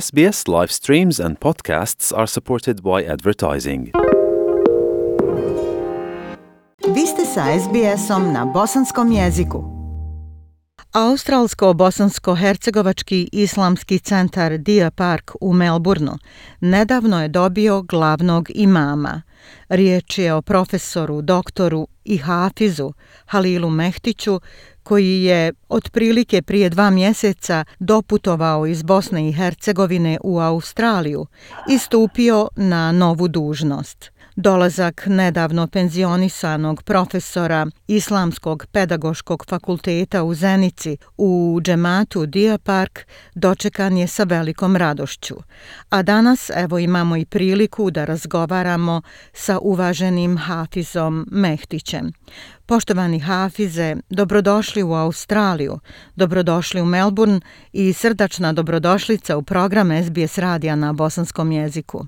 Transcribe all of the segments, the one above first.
SBS live streams and podcasts are supported by advertising. Vi ste sa SBS-om na bosanskom jeziku. Australsko-bosansko-hercegovački islamski centar Dia Park u Melbourneu nedavno je dobio glavnog imama. Riječ je o profesoru, doktoru i hafizu Halilu Mehtiću, koji je otprilike prije dva mjeseca doputovao iz Bosne i Hercegovine u Australiju i stupio na novu dužnost. Dolazak nedavno penzionisanog profesora Islamskog pedagoškog fakulteta u Zenici u džematu Dia Park dočekan je sa velikom radošću. A danas evo imamo i priliku da razgovaramo sa uvaženim Hafizom Mehtićem. Poštovani Hafize, dobrodošli u Australiju, dobrodošli u Melbourne i srdačna dobrodošlica u program SBS radija na bosanskom jeziku.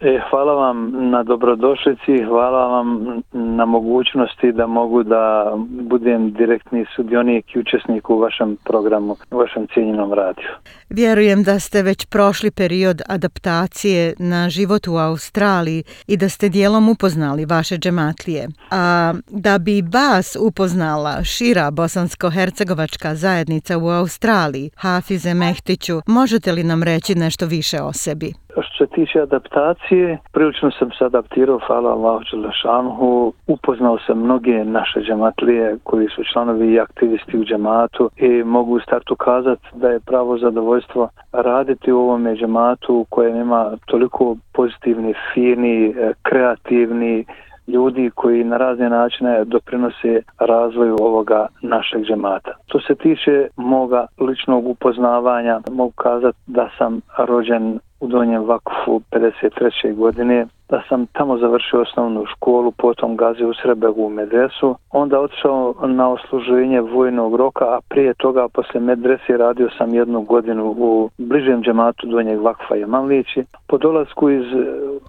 E, hvala vam na dobrodošlici, hvala vam na mogućnosti da mogu da budem direktni sudionik i učesnik u vašem programu, u vašem cijenjenom radiju. Vjerujem da ste već prošli period adaptacije na život u Australiji i da ste dijelom upoznali vaše džematlije. A da bi vas upoznala šira bosansko-hercegovačka zajednica u Australiji, Hafize Mehtiću, možete li nam reći nešto više o sebi? Pa što se tiče adaptacije, prilično sam se adaptirao, hvala Allahu Đelešanhu, upoznao sam mnoge naše džematlije koji su članovi i aktivisti u džematu i mogu u startu kazati da je pravo zadovoljstvo raditi u ovome džematu kojem ima toliko pozitivni, fini, e, kreativni, ljudi koji na razne načine doprinose razvoju ovoga našeg džemata. To se tiče moga ličnog upoznavanja, mogu kazati da sam rođen u Donjem Vakufu 53. godine, da sam tamo završio osnovnu školu, potom gazio u Srebegu u medresu, onda otišao na osluženje vojnog roka, a prije toga posle medrese radio sam jednu godinu u bližem džematu Donjeg Vakfa i Manlići. Po dolasku iz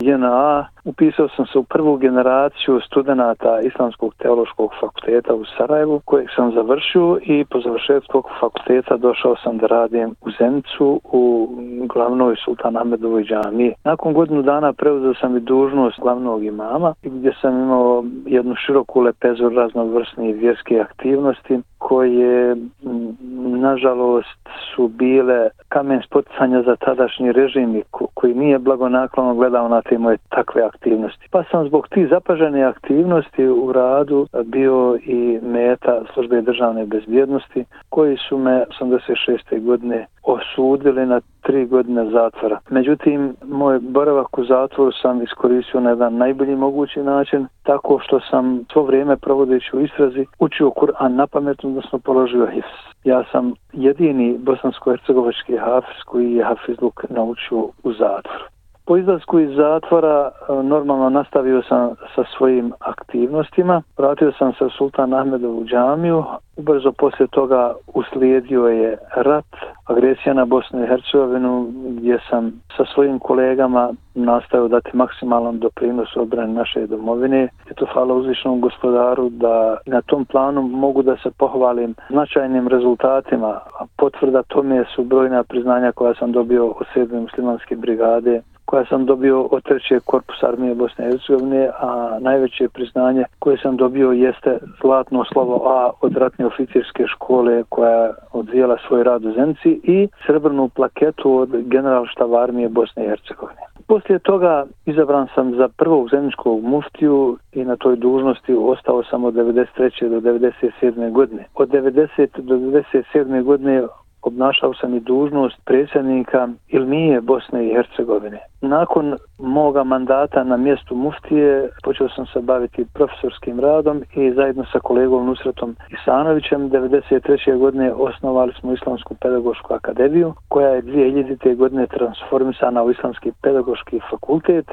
JNA upisao sam se u prvu generaciju studenta Islamskog teološkog fakulteta u Sarajevu, kojeg sam završio i po završetku fakulteta došao sam da radim u Zenicu u glavnoj sultana Ahmedovoj džami. Nakon godinu dana preuzeo sam i dužnost glavnog imama gdje sam imao jednu široku lepezu raznovrsnih vjerske aktivnosti koje mm, nažalost su bile kamen spoticanja za tadašnji režim koji nije blagonaklono gledao na te moje takve aktivnosti. Pa sam zbog tih zapažene aktivnosti u radu bio i meta službe državne bezbjednosti koji su me 86. godine osudili na tri godine zatvora. Međutim, moj boravak u zatvoru sam iskoristio na jedan najbolji mogući način, tako što sam svo vrijeme provodeći u istrazi učio Kur'an na pametnu odnosno položio hifz. Ja sam jedini bosansko-hercegovački hafiz koji je hafizluk naučio u zatvoru. Po izlasku iz zatvora e, normalno nastavio sam sa svojim aktivnostima. Vratio sam se u Sultan Ahmedovu džamiju. Ubrzo poslije toga uslijedio je rat, agresija na Bosnu i Hercegovinu gdje sam sa svojim kolegama nastavio dati maksimalan doprinos obrani naše domovine. I to hvala uzvišnom gospodaru da na tom planu mogu da se pohvalim značajnim rezultatima. Potvrda tome su brojna priznanja koja sam dobio od 7. muslimanske brigade koja sam dobio od trećeg korpusa armije Bosne i Hercegovine, a najveće priznanje koje sam dobio jeste zlatno slovo A od ratne oficirske škole koja odvijela svoj rad u Zenci i srebrnu plaketu od generalštava armije Bosne i Hercegovine. Poslije toga izabran sam za prvog zemljičkog muftiju i na toj dužnosti ostao sam od 93. do 97. godine. Od 90. do 97. godine obnašao sam i dužnost predsjednika Ilmije Bosne i Hercegovine. Nakon moga mandata na mjestu muftije počeo sam se baviti profesorskim radom i zajedno sa kolegom Nusretom Isanovićem 1993. godine osnovali smo Islamsku pedagošku akademiju koja je 2000. godine transformisana u Islamski pedagoški fakultet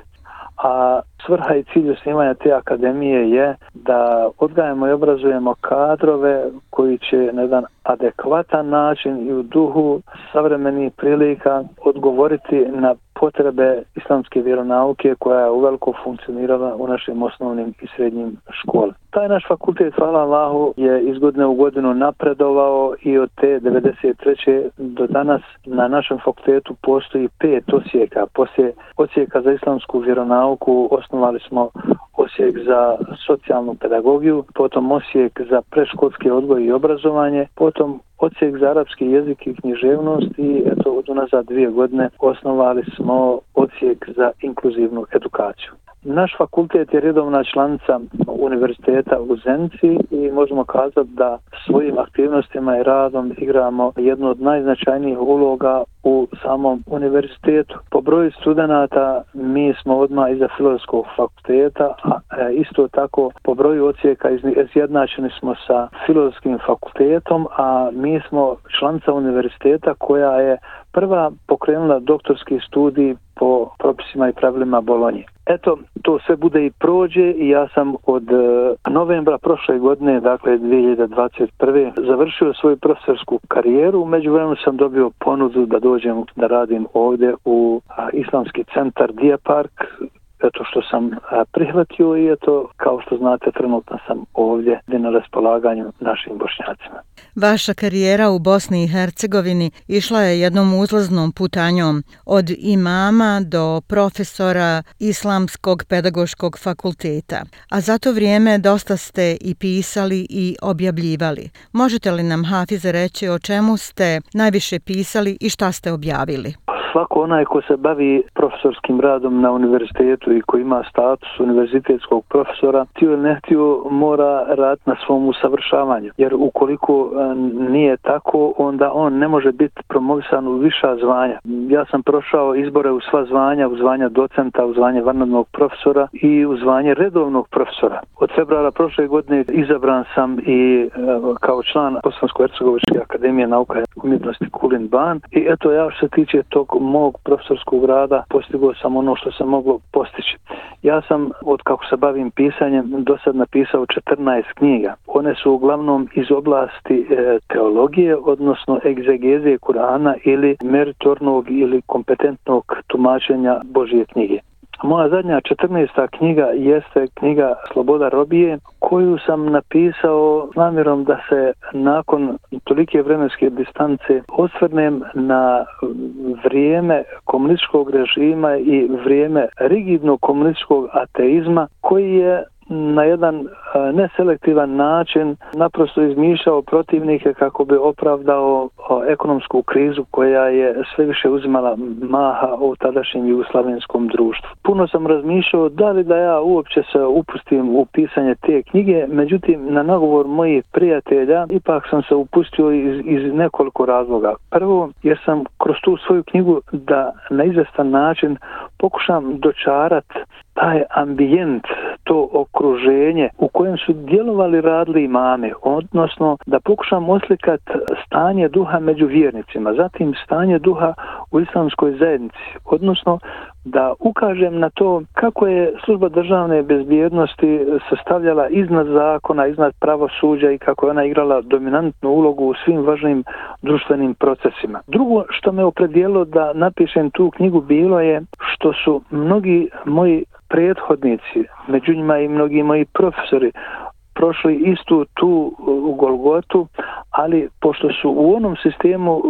a svrha i cilj osnivanja te akademije je da odgajemo i obrazujemo kadrove koji će na jedan adekvatan način i u duhu savremenih prilika odgovoriti na potrebe islamske vjeronauke koja je uveliko funkcionirala u našim osnovnim i srednjim školama. Taj naš fakultet, hvala Allahu, je iz godine u godinu napredovao i od te 93. do danas na našem fakultetu postoji pet osijeka. Poslije osijeka za islamsku vjeronauku osnovali smo osijek za socijalnu pedagogiju, potom osijek za preškolski odgoj i obrazovanje, potom Odsjek za arapski jezik i književnost i eto od unazad dvije godine osnovali smo odsjek za inkluzivnu edukaciju. Naš fakultet je redovna članica univerziteta u Zenci i možemo kazati da svojim aktivnostima i radom igramo jednu od najznačajnijih uloga u samom univerzitetu. Po broju studenta mi smo odmah iza filozofskog fakulteta, a e, isto tako po broju ocijeka izjednačeni smo sa filozofskim fakultetom, a mi mi smo članca univerziteta koja je prva pokrenula doktorski studij po propisima i pravilima Bolonje. Eto, to sve bude i prođe i ja sam od e, novembra prošle godine, dakle 2021. završio svoju profesorsku karijeru. Među vremenu sam dobio ponudu da dođem da radim ovdje u Islamski centar Diapark eto što sam prihvatio i eto kao što znate trenutno sam ovdje na raspolaganju našim bošnjacima. Vaša karijera u Bosni i Hercegovini išla je jednom uzlaznom putanjom od imama do profesora Islamskog pedagoškog fakulteta, a za to vrijeme dosta ste i pisali i objavljivali. Možete li nam Hafize reći o čemu ste najviše pisali i šta ste objavili? Svako onaj ko se bavi profesorskim radom na univerzitetu i ko ima status univerzitetskog profesora, tio ili ne htio mora rad na svom usavršavanju. Jer ukoliko e, nije tako, onda on ne može biti promovisan u viša zvanja. Ja sam prošao izbore u sva zvanja, u zvanja docenta, u zvanje vanadnog profesora i u zvanje redovnog profesora. Od februara prošle godine izabran sam i e, kao član Bosansko-Hercegovičke akademije nauka i umjetnosti Kulin Ban i eto ja što se tiče tog mog profesorskog rada postigao sam ono što se moglo postići. Ja sam, od kako se bavim pisanjem, do sad napisao 14 knjiga. One su uglavnom iz oblasti e, teologije, odnosno egzegezije Kurana ili meritornog ili kompetentnog tumačenja Božije knjige. Moja zadnja 14. knjiga jeste knjiga Sloboda robije, koju sam napisao namjerom da se nakon tolike vremenske distance osvrnem na vrijeme komunističkog režima i vrijeme rigidnog komunističkog ateizma koji je na jedan e, neselektivan način naprosto izmišljao protivnike kako bi opravdao e, ekonomsku krizu koja je sve više uzimala maha u tadašnjem jugoslavenskom društvu. Puno sam razmišljao da li da ja uopće se upustim u pisanje te knjige, međutim na nagovor mojih prijatelja ipak sam se upustio iz, iz nekoliko razloga. Prvo, jer sam kroz tu svoju knjigu da na izvestan način pokušam dočarat taj ambijent, to okruženje u kojem su djelovali radili imame, odnosno da pokušam oslikat stanje duha među vjernicima, zatim stanje duha u islamskoj zajednici, odnosno da ukažem na to kako je služba državne bezbjednosti sastavljala iznad zakona, iznad pravosuđa i kako je ona igrala dominantnu ulogu u svim važnim društvenim procesima. Drugo što me opredijelo da napišem tu knjigu bilo je što su mnogi moji prethodnici, među njima i mnogi moji profesori, prošli istu tu u Golgotu, ali pošto su u onom sistemu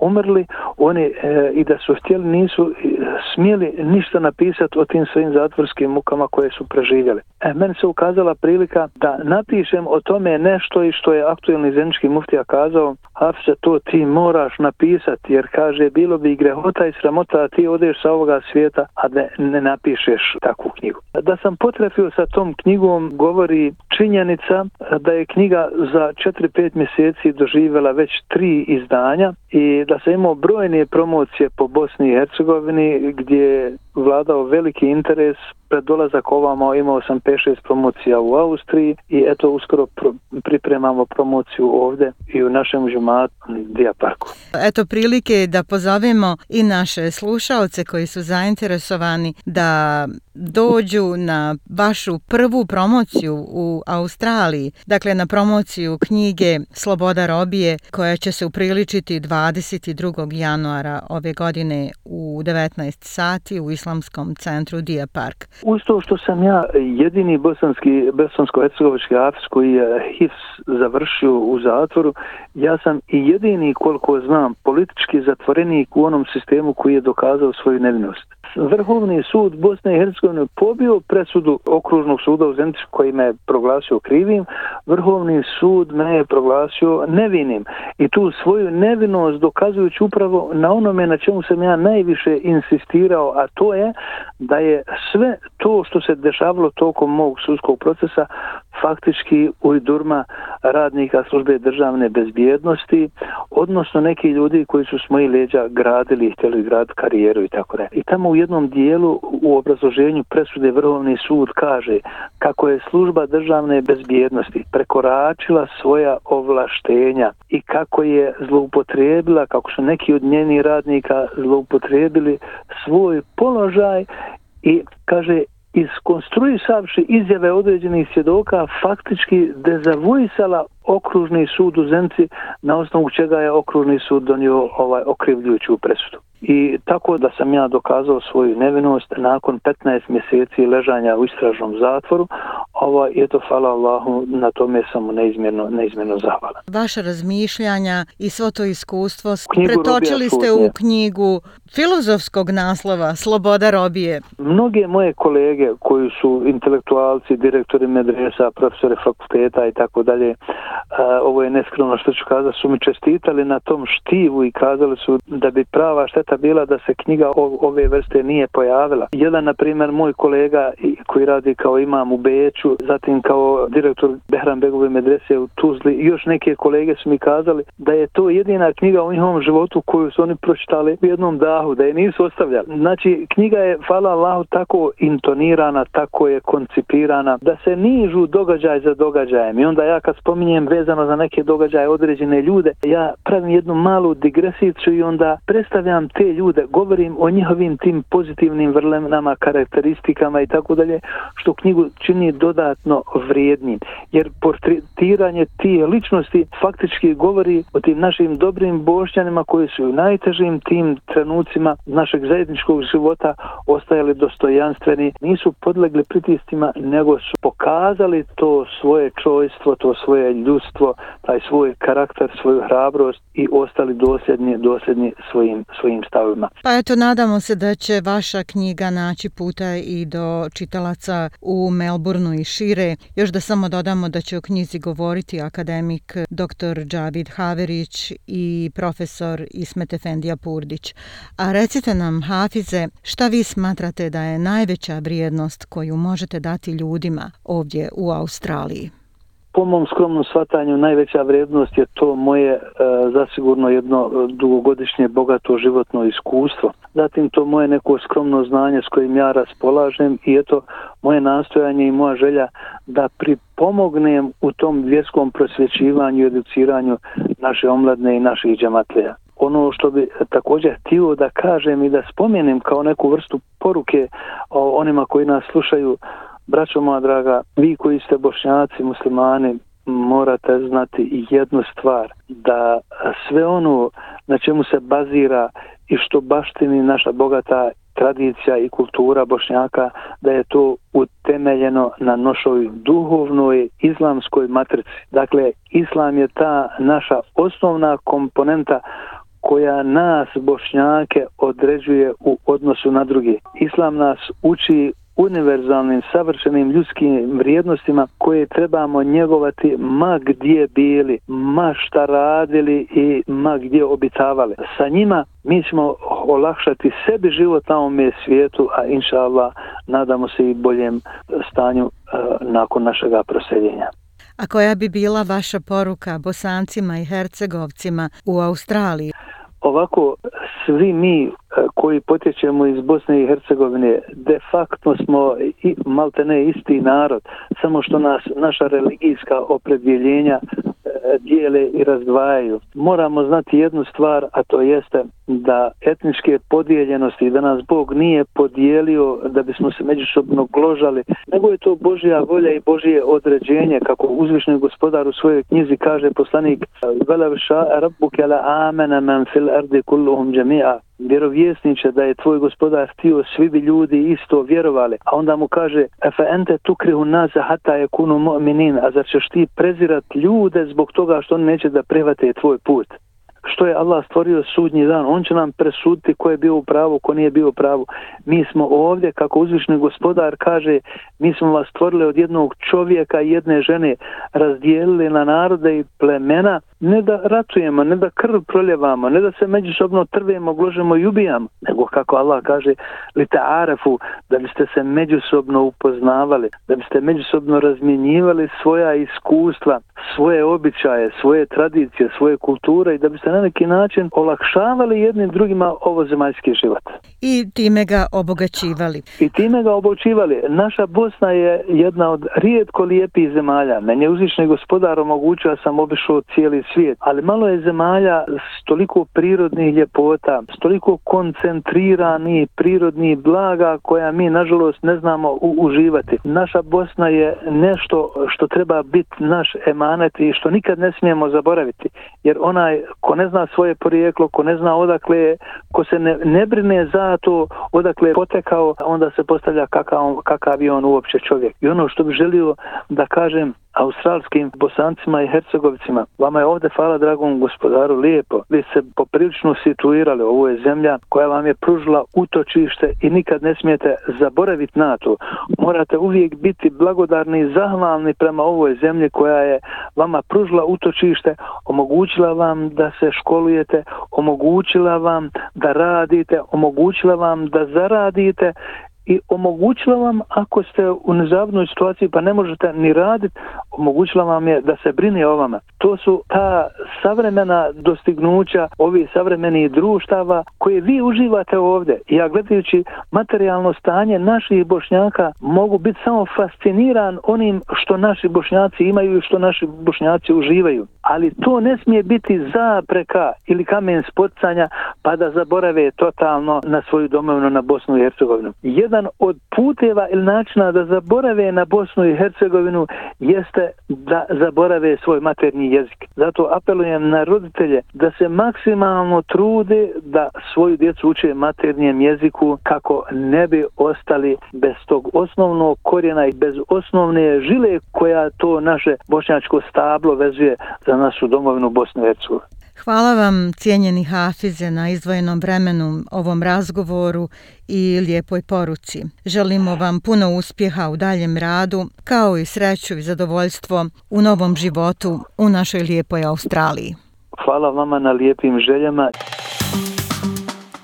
umrli, oni e, i da su htjeli nisu e, smjeli ništa napisati o tim svojim zatvorskim mukama koje su preživjeli. E, meni se ukazala prilika da napišem o tome nešto i što je aktuelni zenički muftija kazao, Hafsa, to ti moraš napisati, jer kaže, bilo bi grehota i sramota da ti odeš sa ovoga svijeta, a ne, ne napišeš takvu knjigu. Da sam potrefio sa tom knjigom, govori činjenica da je knjiga za 4-5 mjeseci doživjela već tri izdanja i da sam imao brojne promocije po Bosni i Hercegovini gdje vladao veliki interes pred dolazak ovamo imao sam 5-6 promocija u Austriji i eto uskoro pro, pripremamo promociju ovdje i u našem žumatu Diaparku. Eto prilike da pozovemo i naše slušalce koji su zainteresovani da dođu na vašu prvu promociju u Australiji, dakle na promociju knjige Sloboda robije koja će se upriličiti 22. januara ove godine u 19 sati u Islamskom centru Dia Park. Uz to što sam ja jedini bosanski, bosansko-hercegovički afis koji je HIFS završio u zatvoru, ja sam i jedini koliko znam politički zatvorenik u onom sistemu koji je dokazao svoju nevinost. Vrhovni sud Bosne i Hercegovine pobio presudu okružnog suda u Zenicu koji me proglasio krivim, Vrhovni sud me je proglasio nevinim i tu svoju nevinost dokazujući upravo na onome na čemu sam ja najviše insistirao, a to je da je sve to što se dešavalo tokom mog sudskog procesa faktički ujdurma radnika službe državne bezbjednosti, odnosno neki ljudi koji su s mojih leđa gradili i htjeli grad karijeru i tako da. I tamo u jednom dijelu u obrazloženju presude Vrhovni sud kaže kako je služba državne bezbjednosti prekoračila svoja ovlaštenja i kako je zloupotrijebila, kako su neki od njenih radnika zloupotrijebili svoj položaj i kaže iskonstruisavši izjave određenih svjedoka faktički dezavuisala okružni sud u Zenci na osnovu čega je okružni sud donio ovaj okrivljujuću presudu. I tako da sam ja dokazao svoju nevinost nakon 15 mjeseci ležanja u istražnom zatvoru, je to, hvala Allahu, na tome sam neizmjerno, neizmjerno zahvalan. Vaše razmišljanja i svo to iskustvo pretočili ste u knjigu filozofskog naslova Sloboda robije. Mnoge moje kolege koji su intelektualci, direktori medresa, profesori fakulteta i tako dalje, ovo je neskromno što ću kazati, su mi čestitali na tom štivu i kazali su da bi prava šteta bila da se knjiga ove vrste nije pojavila. Jedan, na primjer, moj kolega koji radi kao imam u Beću, zatim kao direktor Behranbegove medrese u Tuzli, još neke kolege su mi kazali da je to jedina knjiga u njihovom životu koju su oni pročitali u jednom dahu, da je nisu ostavljali. Znači, knjiga je, hvala Allahu, tako intonirana, tako je koncipirana, da se nižu događaj za događajem. I onda ja kad spominjem vezano za neke događaje određene ljude, ja pravim jednu malu digresicu i onda predstavljam te ljude, govorim o njihovim tim pozitivnim vrlenama, karakteristikama i tako dalje, što knjigu čini dodatno vrijednim. Jer portretiranje tije ličnosti faktički govori o tim našim dobrim bošćanima koji su u najtežim tim trenucima našeg zajedničkog života ostajali dostojanstveni, nisu podlegli pritistima, nego su pokazali to svoje čojstvo, to svoje ljudstvo, taj svoj karakter, svoju hrabrost i ostali dosljedni, dosljedni svojim, svojim stavima. Pa eto, nadamo se da će vaša knjiga naći puta i do čitalaca u Melbourneu i šire. Još da samo dodamo da će o knjizi govoriti akademik dr. Džavid Haverić i profesor Ismet Efendija Purdić. A recite nam, Hafize, šta vi smatrate da je najveća vrijednost koju možete dati ljudima ovdje u Australiji? Po mom skromnom shvatanju najveća vrednost je to moje e, zasigurno jedno e, dugogodišnje bogato životno iskustvo. Zatim to moje neko skromno znanje s kojim ja raspolažem i eto moje nastojanje i moja želja da pripomognem u tom vjerskom prosvjećivanju i educiranju naše omladne i naših džematleja. Ono što bi također htio da kažem i da spomenem kao neku vrstu poruke o onima koji nas slušaju Braćo moja draga, vi koji ste bošnjaci, muslimani, morate znati jednu stvar, da sve ono na čemu se bazira i što baštini naša bogata tradicija i kultura bošnjaka, da je to utemeljeno na našoj duhovnoj islamskoj matrici. Dakle, islam je ta naša osnovna komponenta koja nas bošnjake određuje u odnosu na druge. Islam nas uči univerzalnim, savršenim ljudskim vrijednostima koje trebamo njegovati ma gdje bili, ma šta radili i ma gdje obitavali. Sa njima mi ćemo olakšati sebi život na ovom svijetu, a inša Allah nadamo se i boljem stanju e, nakon našega proseljenja. A koja bi bila vaša poruka bosancima i hercegovcima u Australiji? Ovako svi mi e, koji potječemo iz Bosne i Hercegovine de facto smo i, malte ne isti narod samo što nas naša religijska opredjeljenja e, dijele i razdvajaju. Moramo znati jednu stvar, a to jeste da etničke podijeljenosti, da nas Bog nije podijelio da bismo se međusobno gložali, nego je to Božja volja i Božje određenje, kako uzvišni gospodar u svojoj knjizi kaže poslanik Veleviša Rabbuke la amena men fil ardi kulluhum džemi'a. Vjerovjesniče da je tvoj gospodar htio svi bi ljudi isto vjerovali. A onda mu kaže efe ente tukrihu nasa hata je kunu mu'minin. A zar ćeš ti prezirat ljude zbog toga što oni neće da prihvate tvoj put? Što je Allah stvorio sudnji dan, on će nam presuditi ko je bio u pravu, ko nije bio u pravu. Mi smo ovdje, kako uzvišni gospodar kaže, mi smo vas stvorili od jednog čovjeka i jedne žene, razdijelili na narode i plemena, ne da ratujemo, ne da krv proljevamo, ne da se međusobno trvemo, gložemo i ubijamo, nego kako Allah kaže, li te arefu, da biste se međusobno upoznavali, da biste međusobno razmjenjivali svoja iskustva, svoje običaje, svoje tradicije, svoje kulture i da biste na neki način olakšavali jednim drugima ovo zemaljski život. I time ga obogaćivali. I time ga obogaćivali. Naša Bosna je jedna od rijetko lijepih zemalja. Meni je uzvišni gospodar omogućio, sam obišao cijeli svijet, ali malo je zemalja s toliko prirodnih ljepota, s toliko koncentrirani prirodnih blaga koja mi nažalost ne znamo u, uživati. Naša Bosna je nešto što treba biti naš emanet i što nikad ne smijemo zaboraviti, jer onaj ko ne zna svoje porijeklo, ko ne zna odakle je, ko se ne, ne brine za to odakle je potekao, onda se postavlja kakav, kakav je on uopće čovjek. I ono što bi želio da kažem, australskim bosancima i hercegovicima. Vama je ovdje, hvala dragom gospodaru, lijepo. Vi ste poprilično situirali. Ovo je zemlja koja vam je pružila utočište i nikad ne smijete zaboraviti na to. Morate uvijek biti blagodarni i zahvalni prema ovoj zemlji koja je vama pružila utočište, omogućila vam da se školujete, omogućila vam da radite, omogućila vam da zaradite i omogućila vam ako ste u nezavodnoj situaciji pa ne možete ni raditi, omogućila vam je da se brine o vama. To su ta savremena dostignuća ovih savremenih društava koje vi uživate ovdje. Ja gledajući materijalno stanje naših bošnjaka mogu biti samo fasciniran onim što naši bošnjaci imaju i što naši bošnjaci uživaju. Ali to ne smije biti zapreka ili kamen spocanja pa da zaborave totalno na svoju domovinu na Bosnu i Hercegovinu. Jedan od puteva ili načina da zaborave na Bosnu i Hercegovinu jeste da zaborave svoj maternji jezik. Zato apelujem na roditelje da se maksimalno trude da svoju djecu uče maternjem jeziku kako ne bi ostali bez tog osnovnog korijena i bez osnovne žile koja to naše bošnjačko stablo vezuje za našu domovinu Bosnu i Hercegovinu. Hvala vam, cijenjeni Hafize, na izdvojenom vremenu, ovom razgovoru i lijepoj poruci. Želimo vam puno uspjeha u daljem radu, kao i sreću i zadovoljstvo u novom životu u našoj lijepoj Australiji. Hvala vama na lijepim željama.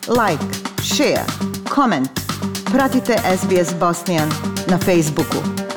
Like, share, comment. Pratite SBS Bosnian na Facebooku.